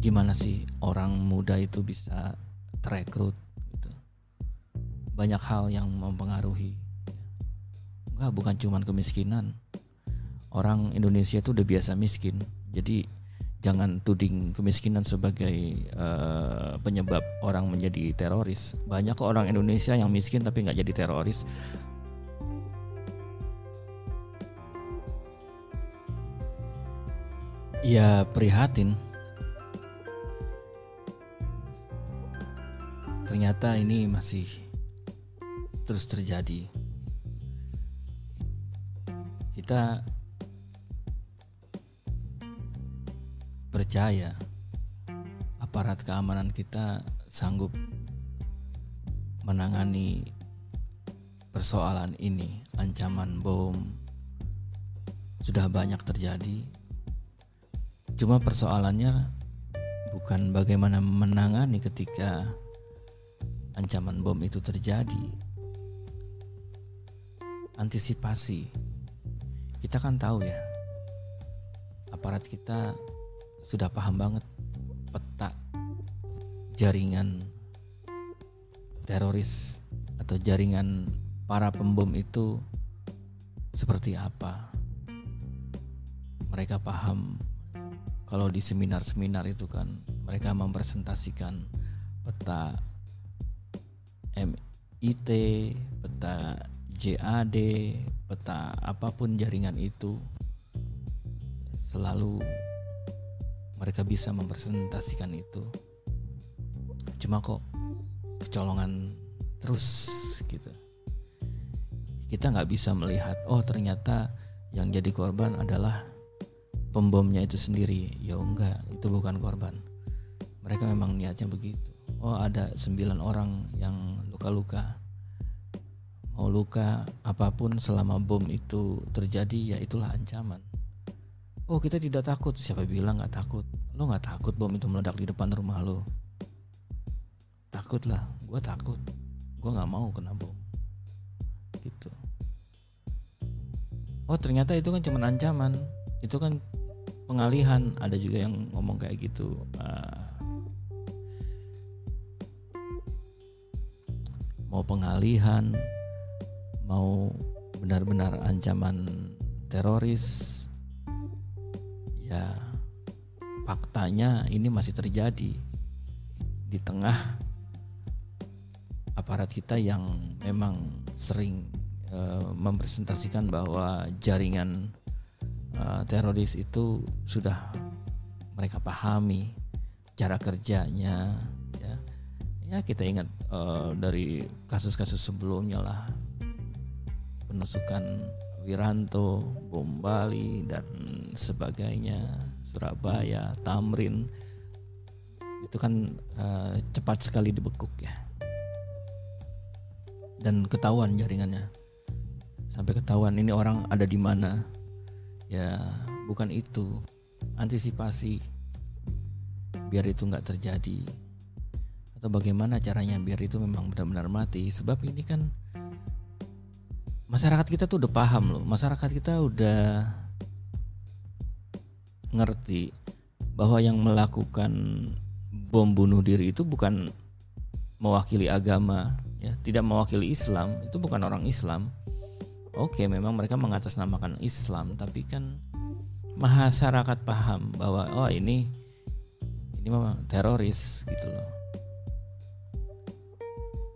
gimana sih orang muda itu bisa terekrut gitu. Banyak hal yang mempengaruhi. Enggak, bukan cuma kemiskinan. Orang Indonesia itu udah biasa miskin. Jadi jangan tuding kemiskinan sebagai uh, penyebab orang menjadi teroris. Banyak kok orang Indonesia yang miskin tapi nggak jadi teroris. Ya prihatin. Ternyata ini masih terus terjadi. Kita percaya aparat keamanan kita sanggup menangani persoalan ini, ancaman bom sudah banyak terjadi Cuma persoalannya bukan bagaimana menangani ketika ancaman bom itu terjadi. Antisipasi. Kita kan tahu ya. Aparat kita sudah paham banget peta jaringan teroris atau jaringan para pembom itu seperti apa. Mereka paham kalau di seminar-seminar itu kan mereka mempresentasikan peta MIT, peta JAD, peta apa pun jaringan itu selalu mereka bisa mempresentasikan itu. Cuma kok kecolongan terus gitu. Kita nggak bisa melihat, oh ternyata yang jadi korban adalah pembomnya itu sendiri ya enggak itu bukan korban mereka memang niatnya begitu oh ada sembilan orang yang luka-luka. Mau luka apa pun selama bom itu terjadi ya itulah ancaman. Oh kita tidak takut. Siapa bilang nggak takut? Lo nggak takut bom itu meledak di depan rumah lo? Takut lah gue takut. Gue nggak mau kena bom. Gitu. Oh ternyata itu kan cuma ancaman. Itu kan pengalihan. Ada juga yang ngomong kayak gitu. Uh, mau pengalihan mau benar-benar ancaman teroris ya faktanya ini masih terjadi di tengah aparat kita yang memang sering uh, mempresentasikan bahwa jaringan uh, teroris itu sudah mereka pahami cara kerjanya ya. Ya kita ingat uh, dari kasus-kasus sebelumnya lah. Penusukan Wiranto, bom Bali dan sebagainya, Surabaya, Tamrin. Itu kan uh, cepat sekali dibekuk ya. Dan ketahuan jaringannya. Sampai ketahuan ini orang ada di mana. Ya bukan itu. Antisipasi. Biar itu nggak terjadi atau bagaimana caranya biar itu memang benar-benar mati? Sebab ini kan masyarakat kita tuh udah paham loh. Masyarakat kita udah ngerti bahwa yang melakukan bom bunuh diri itu bukan mewakili agama ya. Tidak mewakili Islam itu bukan orang Islam. Oke, memang mereka mengatasnamakan Islam, tapi kan masyarakat paham bahwa oh ini ini memang teroris gitu loh.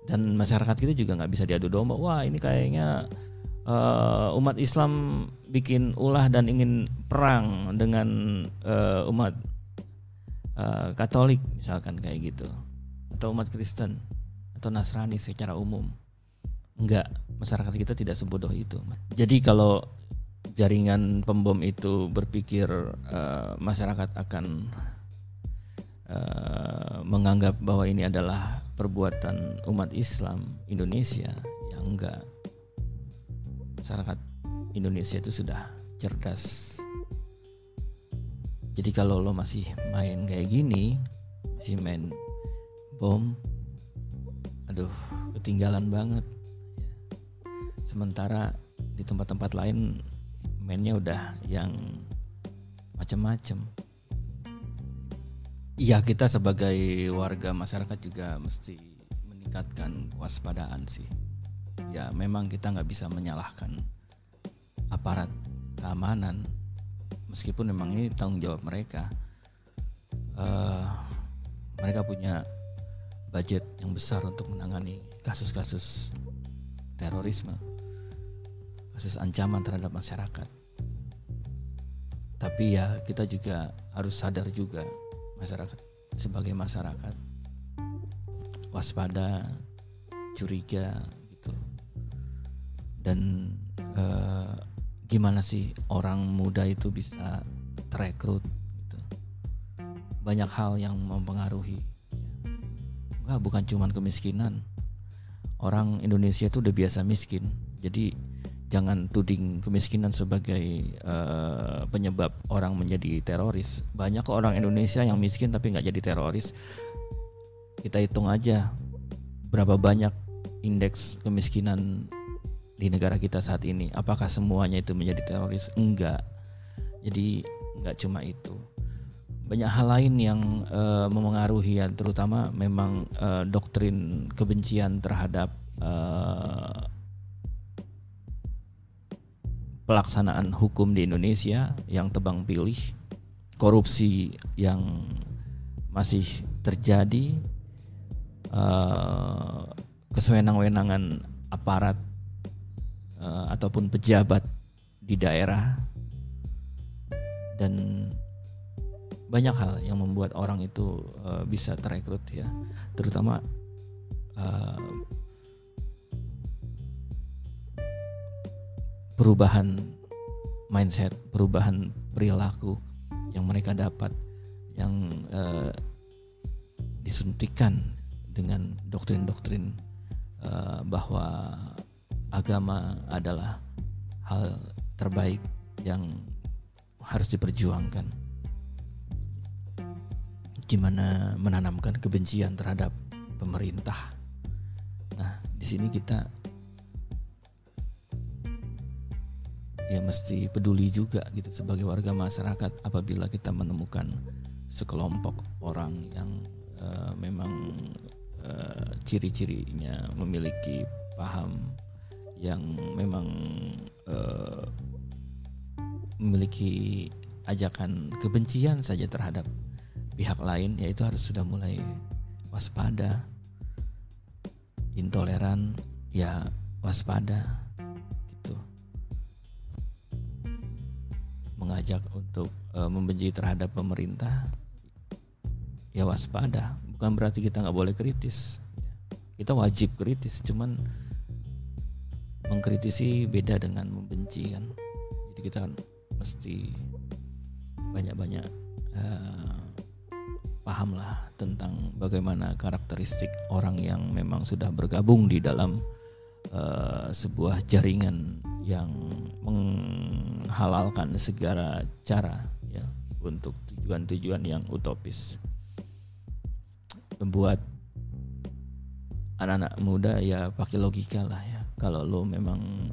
Dan masyarakat kita juga nggak bisa diadu domba. Wah ini kayaknya uh, umat Islam bikin ulah dan ingin perang dengan uh, umat uh, Katolik misalkan kayak gitu, atau umat Kristen atau Nasrani secara umum Enggak, masyarakat kita tidak sebodoh itu. Jadi kalau jaringan pembom itu berpikir uh, masyarakat akan uh, menganggap bahwa ini adalah perbuatan umat Islam Indonesia, ya enggak. Masyarakat Indonesia itu sudah cerdas. Jadi kalau lo masih main kayak gini, masih main bom, aduh ketinggalan banget sementara di tempat-tempat lain mainnya udah yang macem-macem ya kita sebagai warga masyarakat juga mesti meningkatkan kewaspadaan sih. Ya memang kita nggak bisa menyalahkan aparat keamanan meskipun memang ini tanggung jawab mereka. Uh, mereka punya budget yang besar untuk menangani kasus-kasus terorisme kasus ancaman terhadap masyarakat. Tapi ya kita juga harus sadar juga masyarakat sebagai masyarakat. Waspada curiga gitu. Dan uh, gimana sih orang muda itu bisa terekrut gitu. banyak hal yang mempengaruhi. Enggak, bukan cuma kemiskinan. Orang Indonesia itu udah biasa miskin jadi jangan tuding kemiskinan sebagai uh, penyebab orang menjadi teroris banyak orang Indonesia yang miskin tapi nggak jadi teroris kita hitung aja berapa banyak indeks kemiskinan di negara kita saat ini. Apakah semuanya itu menjadi teroris? Enggak. Jadi enggak cuma itu. Banyak hal lain yang uh, memengaruhi ya, terutama memang uh, doktrin kebencian terhadap uh, pelaksanaan hukum di Indonesia yang tebang pilih, korupsi yang masih terjadi, uh, kesewenang-wenangan aparat uh, ataupun pejabat di daerah dan banyak hal yang membuat orang itu uh, bisa terekrut ya. Terutama perubahan mindset perubahan perilaku yang mereka dapat yang uh, disuntikan dengan doktrin-doktrin uh, bahwa agama adalah hal terbaik yang harus diperjuangkan. Gimana menanamkan kebencian terhadap pemerintah. Nah, di sini kita ya mesti peduli juga gitu sebagai warga masyarakat apabila kita menemukan sekelompok orang yang uh, memang uh, ciri-cirinya memiliki paham yang memang uh, memiliki ajakan kebencian saja terhadap pihak lain yaitu harus sudah mulai waspada intoleran ya waspada mengajak untuk uh, membenci terhadap pemerintah ya waspada. Bukan berarti kita nggak boleh kritis. Kita wajib kritis cuman mengkritisi beda dengan membenci kan. Jadi kita mesti banyak-banyak uh, paham lah tentang bagaimana karakteristik orang yang memang sudah bergabung di dalam uh, sebuah jaringan yang menghalalkan segala cara ya untuk tujuan-tujuan yang utopis. Membuat anak-anak muda ya pakai logika lah ya. Kalau lo memang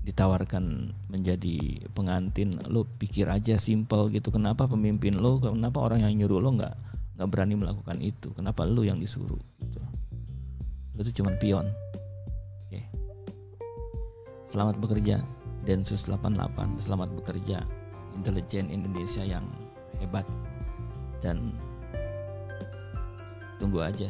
ditawarkan menjadi pengantin lo pikir aja simple gitu. Kenapa pemimpin lo kenapa orang yang nyuruh lo nggak nggak berani melakukan itu? Kenapa lo yang disuruh? Gitu lo itu cuma pion selamat bekerja. Densus 88 selamat bekerja. Intelijen Indonesia yang hebat. Dan tunggu aja